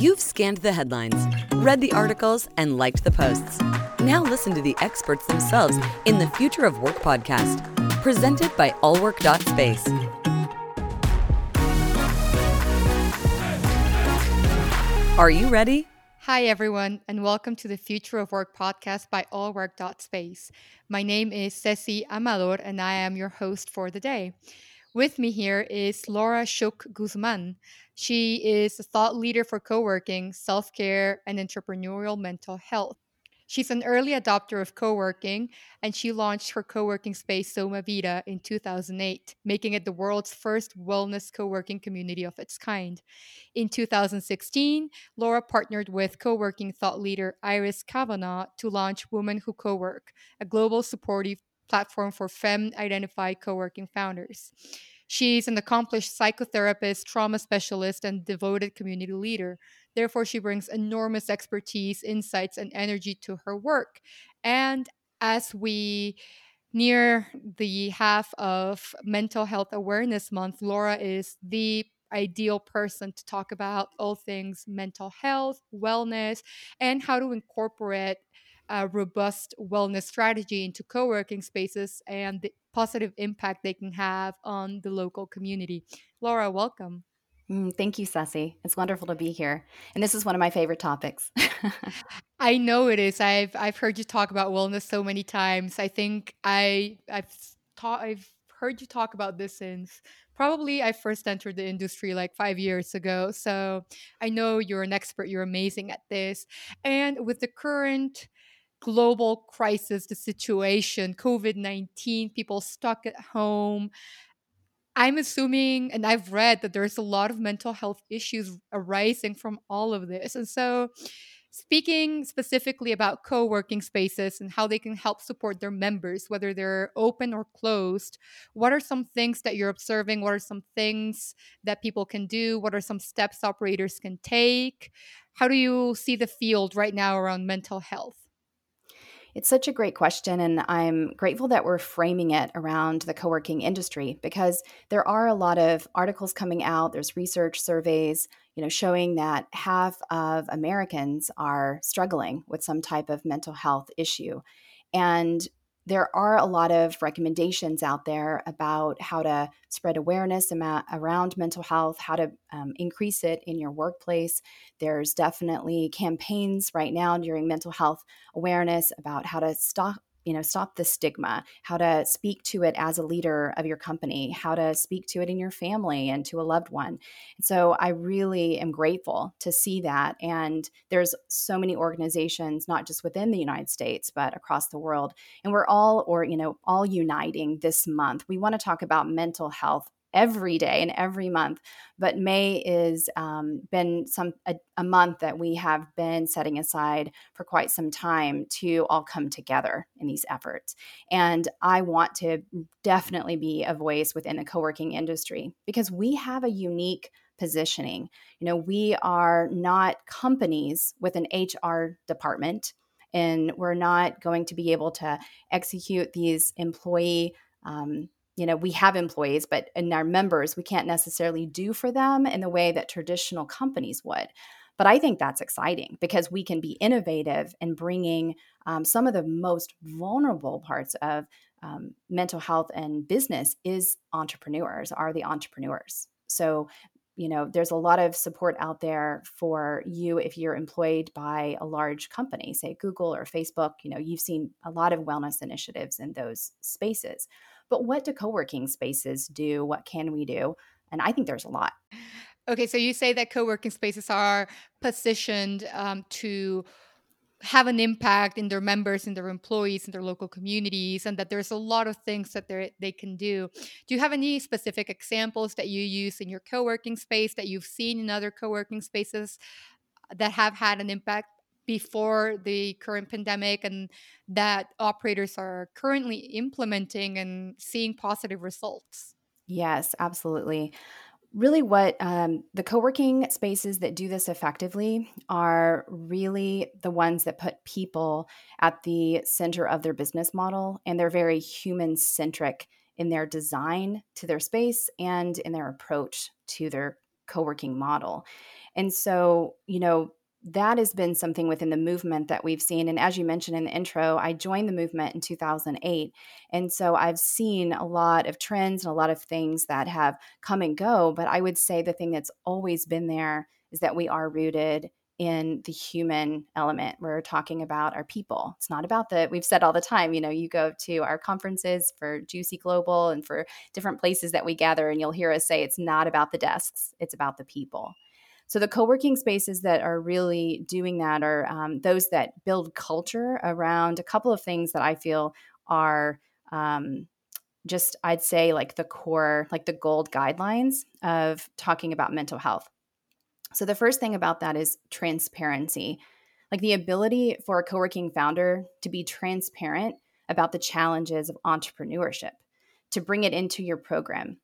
You've scanned the headlines, read the articles, and liked the posts. Now listen to the experts themselves in the Future of Work podcast, presented by allwork.space. Are you ready? Hi, everyone, and welcome to the Future of Work podcast by allwork.space. My name is Ceci Amador, and I am your host for the day. With me here is Laura Shook Guzman. She is a thought leader for co working, self care, and entrepreneurial mental health. She's an early adopter of co working, and she launched her co working space Soma Vida in 2008, making it the world's first wellness co working community of its kind. In 2016, Laura partnered with co working thought leader Iris Kavanagh to launch Women Who Co Work, a global supportive platform for femme identified co working founders. She's an accomplished psychotherapist, trauma specialist, and devoted community leader. Therefore, she brings enormous expertise, insights, and energy to her work. And as we near the half of Mental Health Awareness Month, Laura is the ideal person to talk about all things mental health, wellness, and how to incorporate a robust wellness strategy into co working spaces and the positive impact they can have on the local community. Laura, welcome. Mm, thank you, Ceci. It's wonderful to be here. And this is one of my favorite topics. I know it is. I've I've heard you talk about wellness so many times. I think I I've taught I've heard you talk about this since probably I first entered the industry like 5 years ago. So I know you're an expert. You're amazing at this. And with the current global crisis, the situation, COVID 19, people stuck at home. I'm assuming, and I've read that there's a lot of mental health issues arising from all of this. And so, speaking specifically about co working spaces and how they can help support their members, whether they're open or closed, what are some things that you're observing? What are some things that people can do? What are some steps operators can take? How do you see the field right now around mental health? It's such a great question, and I'm grateful that we're framing it around the co working industry because there are a lot of articles coming out. There's research surveys, you know, showing that half of Americans are struggling with some type of mental health issue. And there are a lot of recommendations out there about how to spread awareness around mental health, how to um, increase it in your workplace. There's definitely campaigns right now during mental health awareness about how to stop you know stop the stigma how to speak to it as a leader of your company how to speak to it in your family and to a loved one. And so i really am grateful to see that. And there's so many organizations not just within the united states but across the world. And we're all or you know all uniting this month. We want to talk about mental health every day and every month. But May is um, been some a, a, month that we have been setting aside for quite some time to all come together in these efforts. And I want to definitely be a voice within the co-working industry because we have a unique positioning. You know, we are not companies with an HR department and we're not going to be able to execute these employee um, you know we have employees but in our members we can't necessarily do for them in the way that traditional companies would. But i think that's exciting because we can be innovative in bringing um, some of the most vulnerable parts of um, mental health and business is entrepreneurs are the entrepreneurs. So you know there's a lot of support out there for you if you're employed by a large company say google or facebook you know you've seen a lot of wellness initiatives in those spaces but what do co working spaces do? What can we do? And I think there's a lot. Okay, so you say that co working spaces are positioned um, to have an impact in their members in their employees in their local communities and that there's a lot of things that they they can do do you have any specific examples that you use in your co-working space that you've seen in other co-working spaces that have had an impact before the current pandemic and that operators are currently implementing and seeing positive results. Yes, absolutely. Really, what um, the co working spaces that do this effectively are really the ones that put people at the center of their business model, and they're very human centric in their design to their space and in their approach to their co-working model. And so, you know, that has been something within the movement that we've seen. And as you mentioned in the intro, I joined the movement in 2008. And so I've seen a lot of trends and a lot of things that have come and go. But I would say the thing that's always been there is that we are rooted in the human element. We're talking about our people. It's not about the, we've said all the time, you know, you go to our conferences for GCUC Global and for different places that we gather, and you'll hear us say it's not about the desks, it's about the people. So the co-working spaces that are really doing that are um, those that build culture around a couple of things that I feel are um, just I'd say like the core, like the gold guidelines of talking about mental health. So the first thing about that is transparency, like the ability for a co-working founder to be transparent about the challenges of entrepreneurship, to bring it into your program,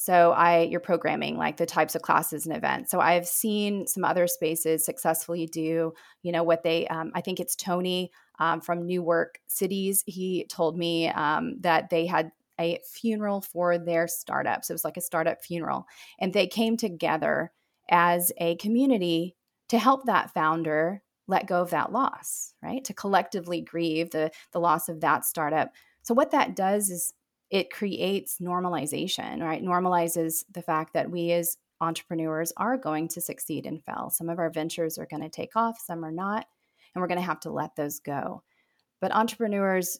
so I you're programming like the types of classes and events. So I've seen some other spaces successfully do, you know, what they um, I think it's Tony um, from New Work Cities. He told me um, that they had a funeral for their startups. It was like a startup funeral, and they came together as a community to help that founder let go of that loss, right? To collectively grieve the the loss of that startup. So what that does is it creates normalization, right? Normalizes the fact that we as entrepreneurs are going to succeed and fail. Some of our ventures are going to take off, some are not, and we're going to have to let those go. But entrepreneurs,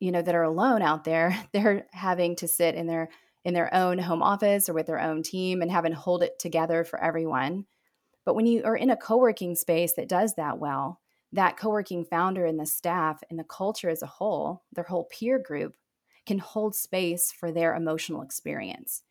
you know, that are alone out there, they're having to sit in their in their own home office or with their own team and having hold it together for everyone. But when you are in a co-working space that does that well, that co-working founder and the staff and the culture as a whole, their whole peer group can hold space for their emotional experience.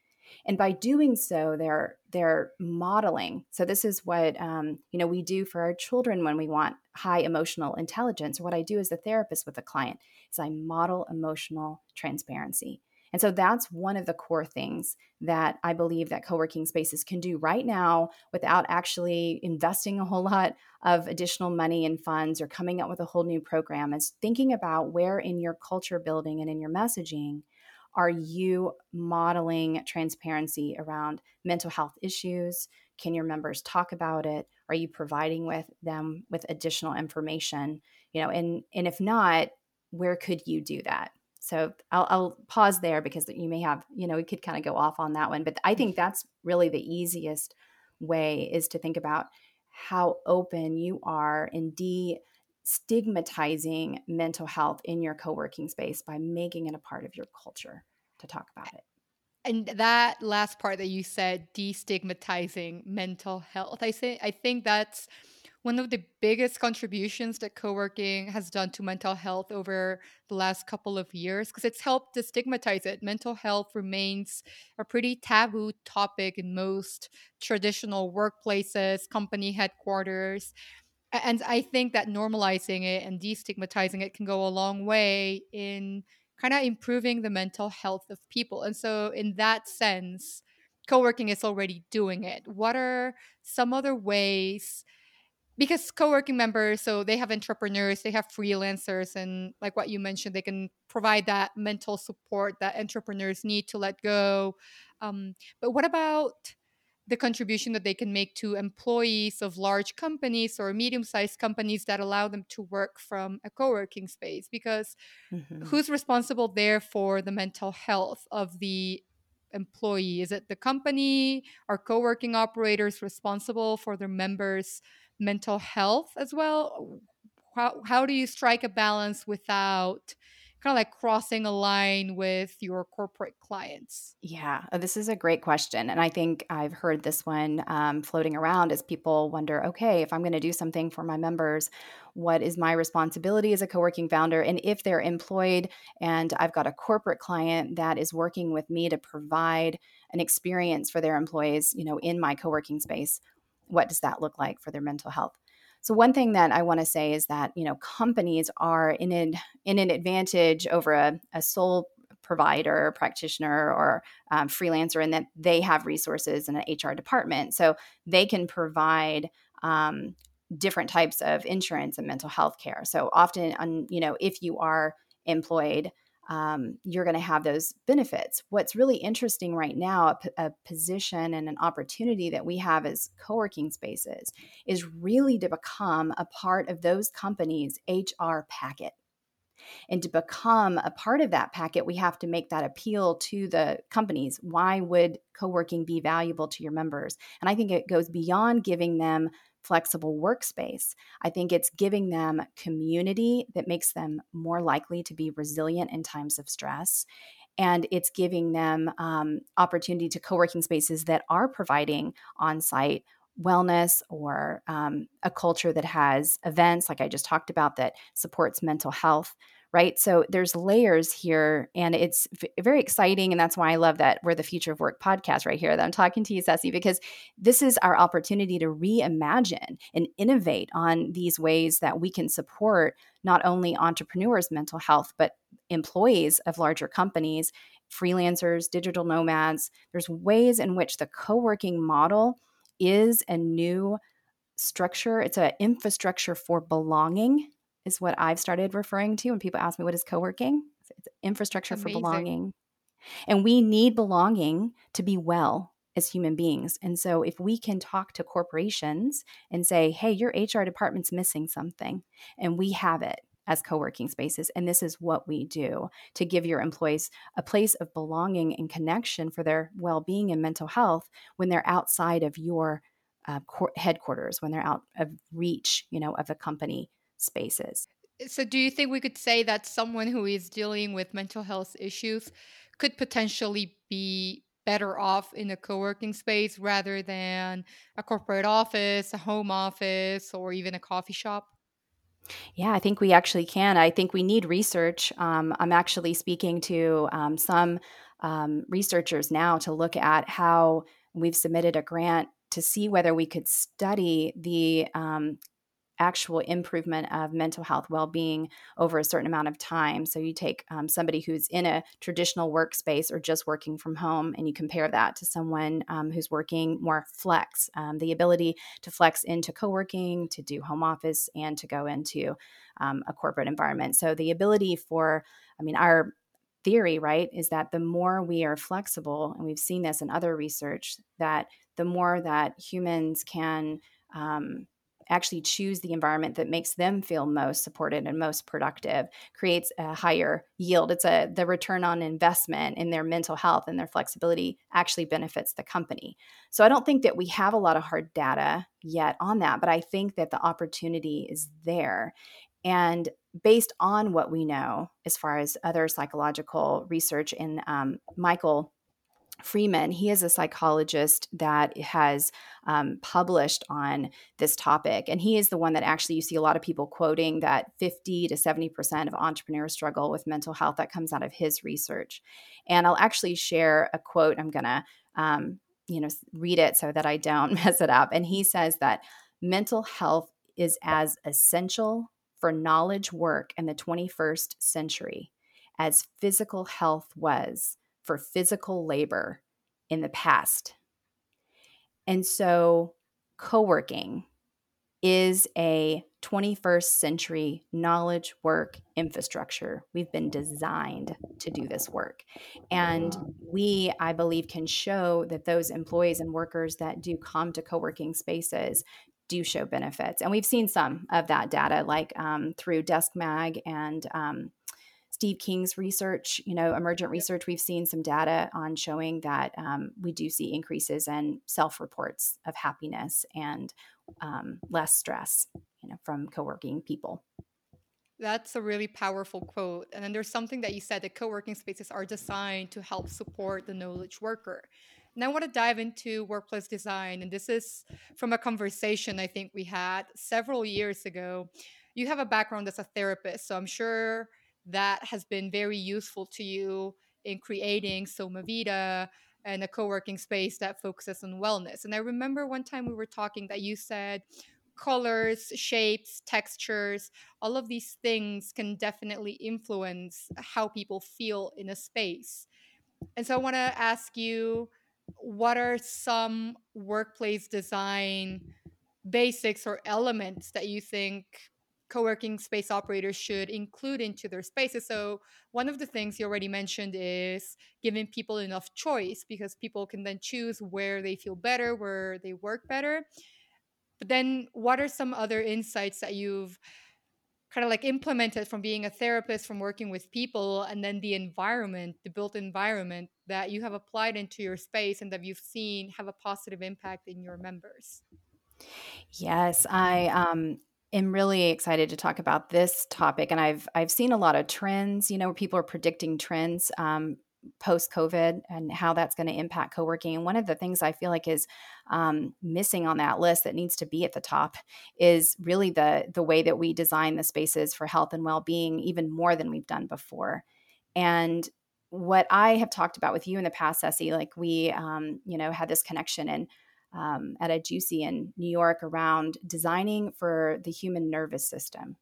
And by doing so they're they're modeling. So this is what um, you know we do for our children when we want high emotional intelligence. What i do as a therapist with a client is i model emotional transparency and so that's one of the core things that I believe that co-working spaces can do right now without actually investing a whole lot of additional money and funds or coming up with a whole new program is thinking about where in your culture building and in your messaging are you modeling transparency around mental health issues? Can your members talk about it? Are you providing with them with additional information? You know, and and if not, where could you do that? So I'll, I'll pause there because you may have, you know, we could kind of go off on that one. But I think mm-hmm. that's really the easiest way is to think about how open you are in de stigmatizing mental health in your co-working space by making it a part of your culture to talk about it. And that last part that you said, destigmatizing mental health, I say I think that's one of the biggest contributions that co-working has done to mental health over the last couple of years because it's helped to stigmatize it. Mental health remains a pretty taboo topic in most traditional workplaces company headquarters and i think that normalizing it and destigmatizing it can go a long way in kind of improving the mental health of people. And so in that sense co-working is already doing it. What are some other ways because co-working members so they have entrepreneurs they have freelancers and like what you mentioned they can provide that mental support that entrepreneurs need to let go um, but what about the contribution that they can make to employees of large companies or medium-sized companies that allow them to work from a co-working space because mm-hmm. who's responsible there for the mental health of the employee? Is it the company? Are co-working operators responsible for their members mental health as well? How, how do you strike a balance without kind of like crossing a line with your corporate clients? Yeah, uh, this is a great question. And I think I've heard this one um, floating around as people wonder okay, if I'm going to do something for my members, what is my responsibility as a co working founder? And if they're employed and I've got a corporate client that is working with me to provide an experience for their employees, you know, in my co working space, what does that look like for their mental health? So one thing that I want to say is that you know companies are in an in an advantage over a, a sole provider, practitioner, or um, freelancer, in that they have resources in an HR department, so they can provide um, different types of insurance and mental health care. So often, on you know, if you are employed, um, you're going to have those benefits. What's really interesting right now, a, a position and an opportunity that we have as co working spaces, is really to become a part of those companies' HR packet. And to become a part of that packet, we have to make that appeal to the companies. Why would co working be valuable to your members? And I think it goes beyond giving them flexible workspace. I think it's giving them community that makes them more likely to be resilient in times of stress. And it's giving them um, opportunity to co working spaces that are providing on site wellness or um, a culture that has events, like I just talked about, that supports mental health right? So there's layers here, and it's very exciting. And that's why I love that we're the Future of Work podcast right here that I'm talking to you, Ceci, because this is our opportunity to reimagine and innovate on these ways that we can support not only entrepreneurs' mental health, but employees of larger companies, freelancers, digital nomads. There's ways in which the co working model is a new structure, it's an infrastructure for belonging is what I've started referring to when people ask me what is co-working. It's infrastructure Amazing. for belonging. And we need belonging to be well as human beings. And so if we can talk to corporations and say, "Hey, your HR department's missing something and we have it." As co working spaces. And this is what we do to give your employees a place of belonging and connection for their well being and mental health when they're outside of your uh, headquarters, when they're out of reach, you know, of a company spaces. So, do you think we could say that someone who is dealing with mental health issues could potentially be better off in a co working space rather than a corporate office, a home office, or even a coffee shop? Yeah, I think we actually can. I think we need research. Um, I'm actually speaking to um, some um, researchers now to look at how we've submitted a grant to see whether we could study the um, actual improvement of mental health well-being over a certain amount of time. So you take um, somebody who's in a traditional workspace or just working from home and you compare that to someone um, who's working more flex um, the ability to flex into co-working to do home office and to go into um, a corporate environment. So the ability for i mean our theory right is that the more we are flexible and we've seen this in other research that the more that humans can um, actually choose the environment that makes them feel most supported and most productive creates a higher yield. It's a the return on investment in their mental health and their flexibility actually benefits the company. So i don't think that we have a lot of hard data yet on that but i think that the opportunity is there. And based on what we know as far as other psychological research in um, michael Freeman, he is a psychologist that has um, published on this topic. And he is the one that actually you see a lot of people quoting that 50 to 70% of entrepreneurs struggle with mental health. That comes out of his research. And I'll actually share a quote. I'm going to, um, you know, read it so that I don't mess it up. And he says that mental health is as essential for knowledge work in the 21st century as physical health was for physical labor in the past. And so, co working is a 21st century knowledge work infrastructure. We've been designed to do this work. And we, I believe, can show that those employees and workers that do come to co working spaces do show benefits. And we've seen some of that data, like um, through Deskmag and um, Steve King's research, you know, emergent research, we've seen some data on showing that um, we do see increases in self reports of happiness and um, less stress, you know, from co working people. That's a really powerful quote. And then there's something that you said that co working spaces are designed to help support the knowledge worker. And I want to dive into workplace design. And this is from a conversation I think we had several years ago. You have a background as a therapist, so I'm sure that has been very useful to you in creating Soma Vida and a co-working space that focuses on wellness. And I remember one time we were talking that you said colors, shapes, textures, all of these things can definitely influence how people feel in a space. And so I want to ask you what are some workplace design basics or elements that you think co-working space operators should include into their spaces. So one of the things you already mentioned is giving people enough choice because people can then choose where they feel better where they work better. But then what are some other insights that you've kind of like implemented from being a therapist from working with people and then the environment the built environment that you have applied into your space and that you've seen have a positive impact in your members? Yes i um am really excited to talk about this topic and i've i've seen a lot of trends you know where people are predicting trends um, post COVID and how that's going to impact co working. And one of the things I feel like is um, missing on that list that needs to be at the top is really the the way that we design the spaces for health and well being, even more than we've done before. And what I have talked about with you in the past, Ceci, like we, um, you know, had this connection and um, at a GCUC in New York around designing for the human nervous system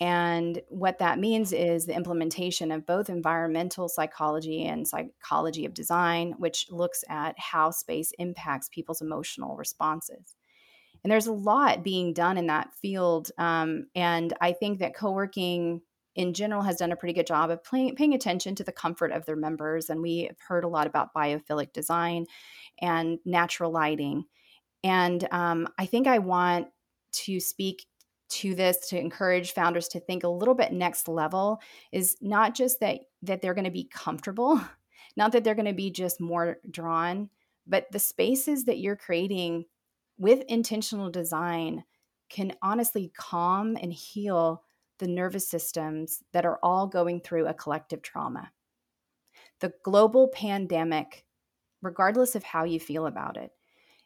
and what that means is the implementation of both environmental psychology and psychology of design, which looks at how space impacts people's emotional responses. And there's a lot being done in that field. Um, and I think that co working in general has done a pretty good job of pay- paying attention to the comfort of their members. And we have heard a lot about biophilic design and natural lighting. And um, I think I want to speak to this to encourage founders to think a little bit next level is not just that that they're going to be comfortable not that they're going to be just more drawn but the spaces that you're creating with intentional design can honestly calm and heal the nervous systems that are all going through a collective trauma the global pandemic regardless of how you feel about it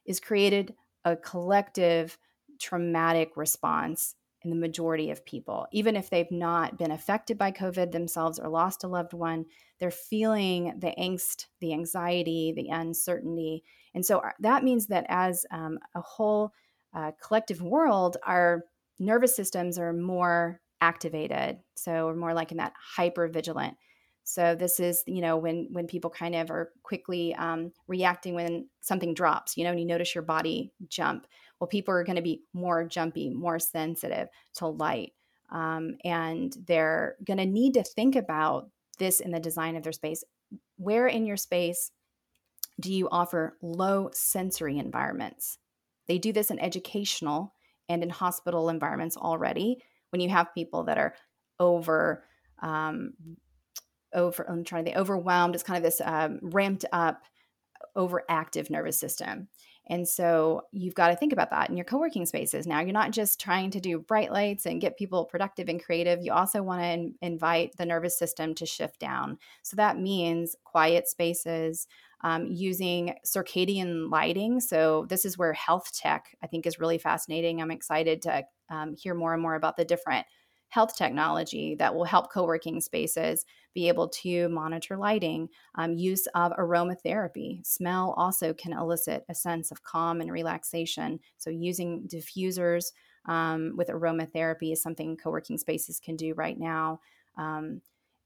is created a collective traumatic response in the majority of people. Even if they've not been affected by COVID themselves or lost a loved one, they're feeling the angst, the anxiety, the uncertainty. And so uh, that means that as um, a whole uh, collective world, our nervous systems are more activated. So we're more like in that hyper vigilant. So this is, you know, when when people kind of are quickly um, reacting when something drops, you know, and you notice your body jump well, people are going to be more jumpy, more sensitive to light. Um, and they're going to need to think about this in the design of their space. Where in your space do you offer low sensory environments? They do this in educational and in hospital environments already. When you have people that are over, um, over, I'm trying to think, overwhelmed, it's kind of this um, ramped up, overactive nervous system. And so you've got to think about that in your co working spaces. Now, you're not just trying to do bright lights and get people productive and creative. You also want to in- invite the nervous system to shift down. So that means quiet spaces, um, using circadian lighting. So this is where health tech, I think, is really fascinating. I'm excited to um, hear more and more about the different health technology that will help co working spaces be able to monitor lighting, um, use of aromatherapy. Smell also can elicit a sense of calm and relaxation. So, using diffusers um, with aromatherapy is something co working spaces can do right now. Um,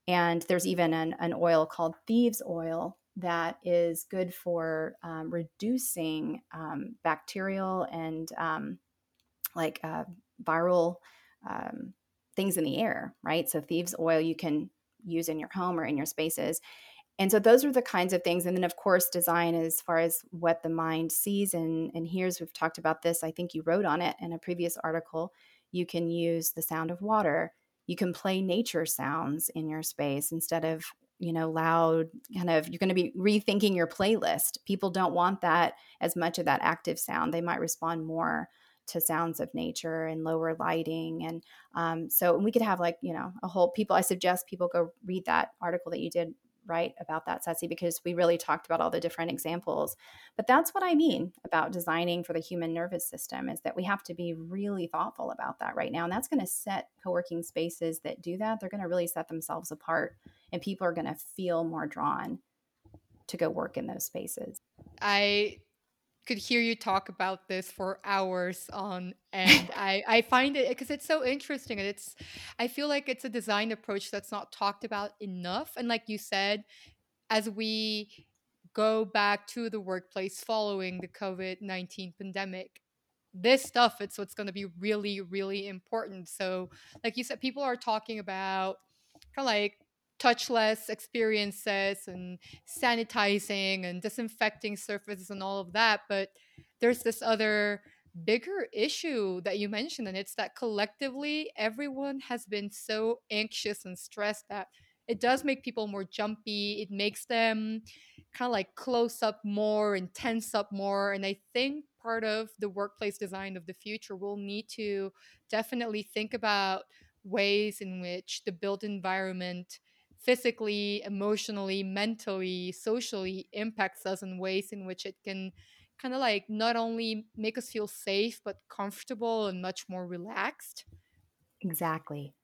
and there's even an, an oil called thieves oil that is good for um, reducing um, bacterial and um, like uh, viral um, things in the air, right? So thieves oil you can use in your home or in your spaces. And so those are the kinds of things. And then of course design as far as what the mind sees and, and hears. we've talked about this. I think you wrote on it in a previous article. You can use the sound of water. You can play nature sounds in your space instead of you know loud kind of you're going to be rethinking your playlist people don't want that as much of that active sound they might respond more to sounds of nature and lower lighting and um, so we could have like you know a whole people i suggest people go read that article that you did write about that Ceci because we really talked about all the different examples. But that's what i mean about designing for the human nervous system is that we have to be really thoughtful about that right now and that's going to set co-working spaces that do that they're going to really set themselves apart and people are going to feel more drawn to go work in those spaces. I could hear you talk about this for hours on and I, I find it because it's so interesting and it's i feel like it's a design approach that's not talked about enough and like you said as we go back to the workplace following the covid-19 pandemic this stuff it's what's going to be really really important. So like you said people are talking about kind of like touchless experiences and sanitizing and disinfecting surfaces and all of that but there's this other bigger issue that you mentioned and it's that collectively everyone has been so anxious and stressed that it does make people more jumpy it makes them kind of like close up more and tense up more and i think part of the workplace design of the future will need to definitely think about ways in which the built environment physically, emotionally, mentally, socially impacts us in ways in which it can kind of like not only make us feel safe, but comfortable and much more relaxed. Exactly.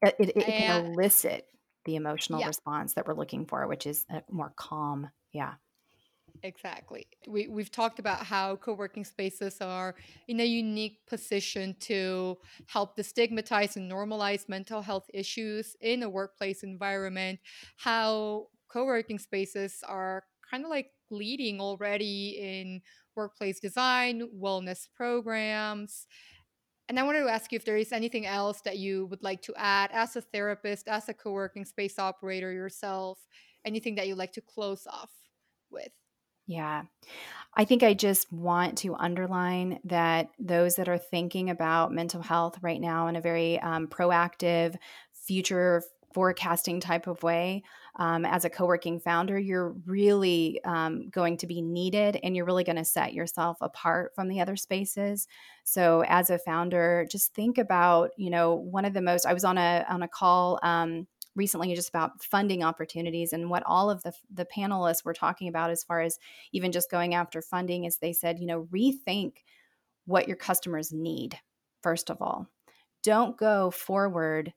It, it, it can eh elicit the emotional yeah. response that we're looking for, which is uh, more calm. Yeah. Exactly. We, we've talked about how co working spaces are in a unique position to help destigmatize and normalize mental health issues in a workplace environment, how co working spaces are kind of like leading already in workplace design, wellness programs. And I wanted to ask you if there is anything else that you would like to add as a therapist, as a co working space operator yourself, anything that you'd like to close off with. Yeah. I think I just want to underline that those that are thinking about mental health right now in a very um, proactive, future forecasting type of way, um, as a co working founder, you're really um, going to be needed and you're really going to set yourself apart from the other spaces. So, as a founder, just think about, you know, one of the most, I was on a, on a call um, recently just about funding opportunities and what all of the the panelists were talking about as far as even just going after funding is they said you know rethink what your customers need first of all. Don't go forward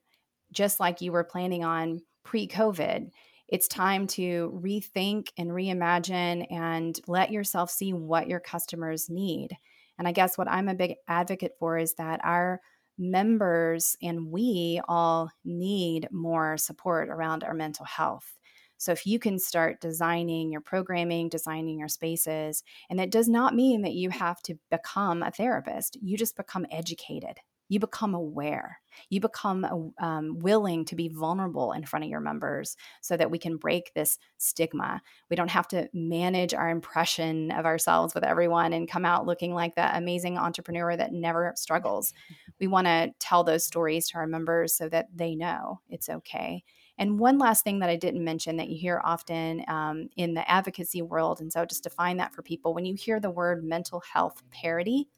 just like you were planning on pre-covid. It's time to rethink and reimagine and let yourself see what your customers need. And i guess what i'm a big advocate for is that our members and we all need more support around our mental health. So, if you can start designing your programming, designing your spaces, and that does not mean that you have to become a therapist, you just become educated you become aware. You become um, willing to be vulnerable in front of your members so that we can break this stigma. We don't have to manage our impression of ourselves with everyone and come out looking like that amazing entrepreneur that never struggles. We want to tell those stories to our members so that they know it's okay. And one last thing that I didn't mention that you hear often um, in the advocacy world, and so just define that for people when you hear the word mental health parity,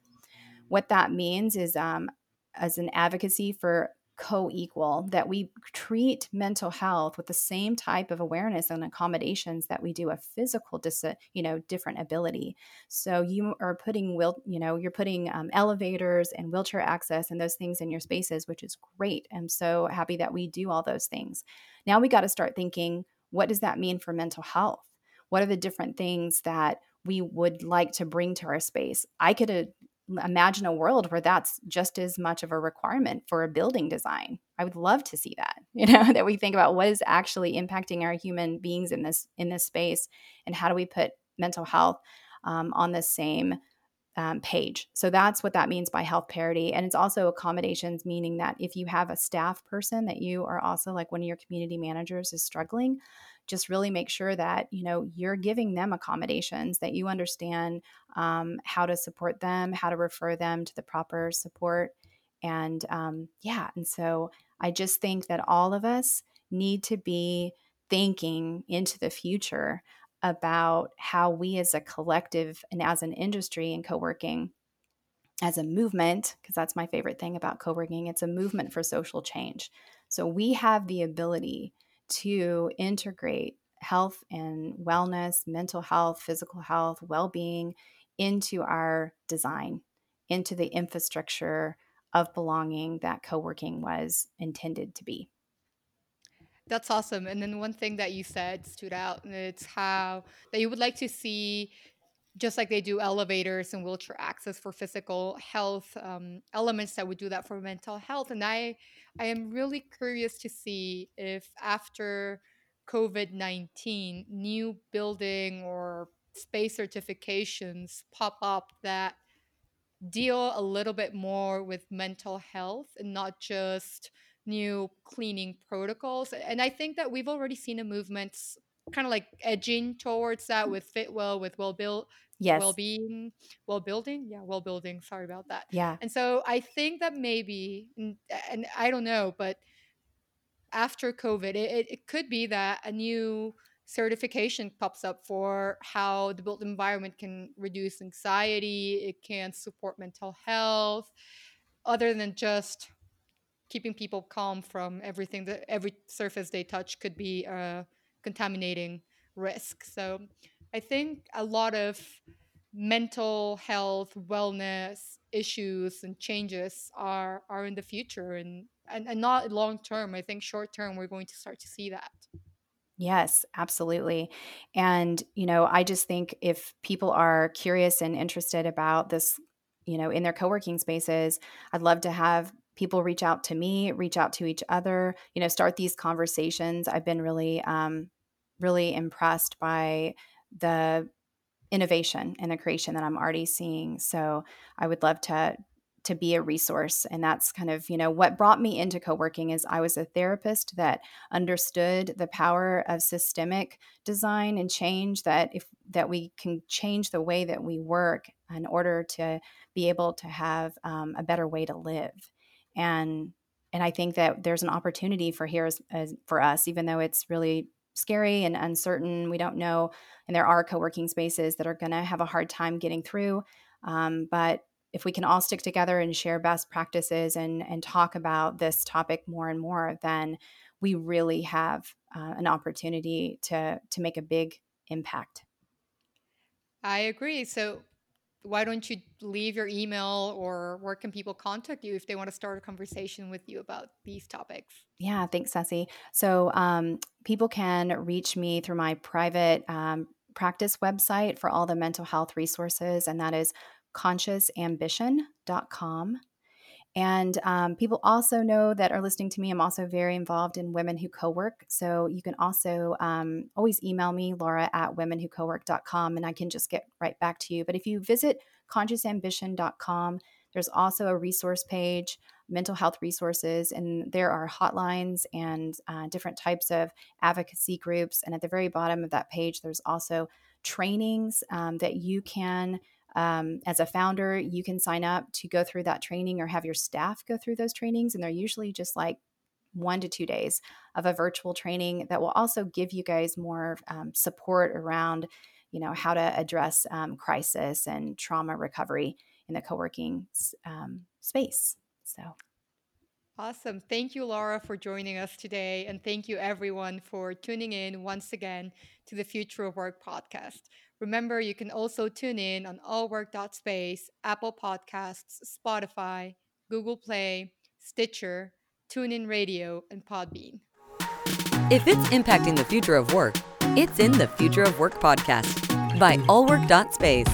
what that means is um, as an advocacy for co-equal that we treat mental health with the same type of awareness and accommodations that we do a physical dis- you know different ability. So you are putting will you know you're putting um, elevators and wheelchair access and those things in your spaces which is great. I'm so happy that we do all those things. Now we got to start thinking what does that mean for mental health? What are the different things that we would like to bring to our space? I could uh, imagine a world where that's just as much of a requirement for a building design. I would love to see that. You know, that we think about what is actually impacting our human beings in this in this space, and how do we put mental health um, on the same um, page. So that's what that means by health parity. And it's also accommodations, meaning that if you have a staff person that you are also like one of your community managers is struggling, just really make sure that you know you're giving them accommodations that you understand um, how to support them how to refer them to the proper support and um, yeah and so i just think that all of us need to be thinking into the future about how we as a collective and as an industry in co-working as a movement because that's my favorite thing about co-working it's a movement for social change so we have the ability to integrate health and wellness, mental health, physical health, well being into our design, into the infrastructure of belonging that co working was intended to be. That's awesome. And then one thing that you said stood out, and it's how that you would like to see just like they do elevators and wheelchair access for physical health um, elements that would do that for mental health and i i am really curious to see if after covid-19 new building or space certifications pop up that deal a little bit more with mental health and not just new cleaning protocols. And I think that we've already seen a movement kind of like edging towards that with Fitwel, with well built Yes. well-being well building yeah well building sorry about that Yeah. and so i think that maybe and, and i don't know but after covid it, it could be that a new certification pops up for how the built environment can reduce anxiety it can support mental health other than just keeping people calm from everything that every surface they touch could be a contaminating risk so I think a lot of mental health, wellness issues and changes are are in the future and and, and not long term. I think short term we're going to start to see that. Yes, absolutely. And, you know, I just think if people are curious and interested about this, you know, in their co working spaces, I'd love to have people reach out to me, reach out to each other, you know, start these conversations. I've been really, um, really impressed by the innovation and the creation that I'm already seeing. So I would love to to be a resource and that's kind of you know what brought me into co-working is i was a therapist that understood the power of systemic design and change that if that we can change the way that we work in order to be able to have um, a better way to live and and i think that there's an opportunity for here as, as for us even though it's really scary and uncertain. We don't know. And there are co working spaces that are going to have a hard time getting through. Um, but if we can all stick together and share best practices and, and talk about this topic more and more, then we really have uh, an opportunity to, to make a big impact. I agree. So why don't you leave your email or where can people contact you if they want to start a conversation with you about these topics? Yeah, thanks, Ceci. So um, people can reach me through my private um, practice website for all the mental health resources, and that is consciousambition.com. And um, people also know that are listening to me, I'm also very involved in Women Who Co-work. So you can also um, always email me, Laura at womenwhocowork.com, and I can just get right back to you. But if you visit consciousambition.com, there's also a resource page, mental health resources, and there are hotlines and uh, different types of advocacy groups. And at the very bottom of that page, there's also trainings um, that you can um, as a founder, you can sign up to go through that training or have your staff go through those trainings. And they're usually just like one to two days of a virtual training that will also give you guys more um, support around, you know, how to address um, crisis and trauma recovery in the co-working um, space. So. Awesome. Thank you, Laura, for joining us today. And thank you, everyone, for tuning in once again to the Future of Work podcast. Remember, you can also tune in on allwork.space, Apple Podcasts, Spotify, Google Play, Stitcher, TuneIn Radio, and Podbean. If it's impacting the future of work, it's in the Future of Work podcast by allwork.space.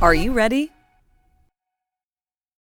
Are you ready?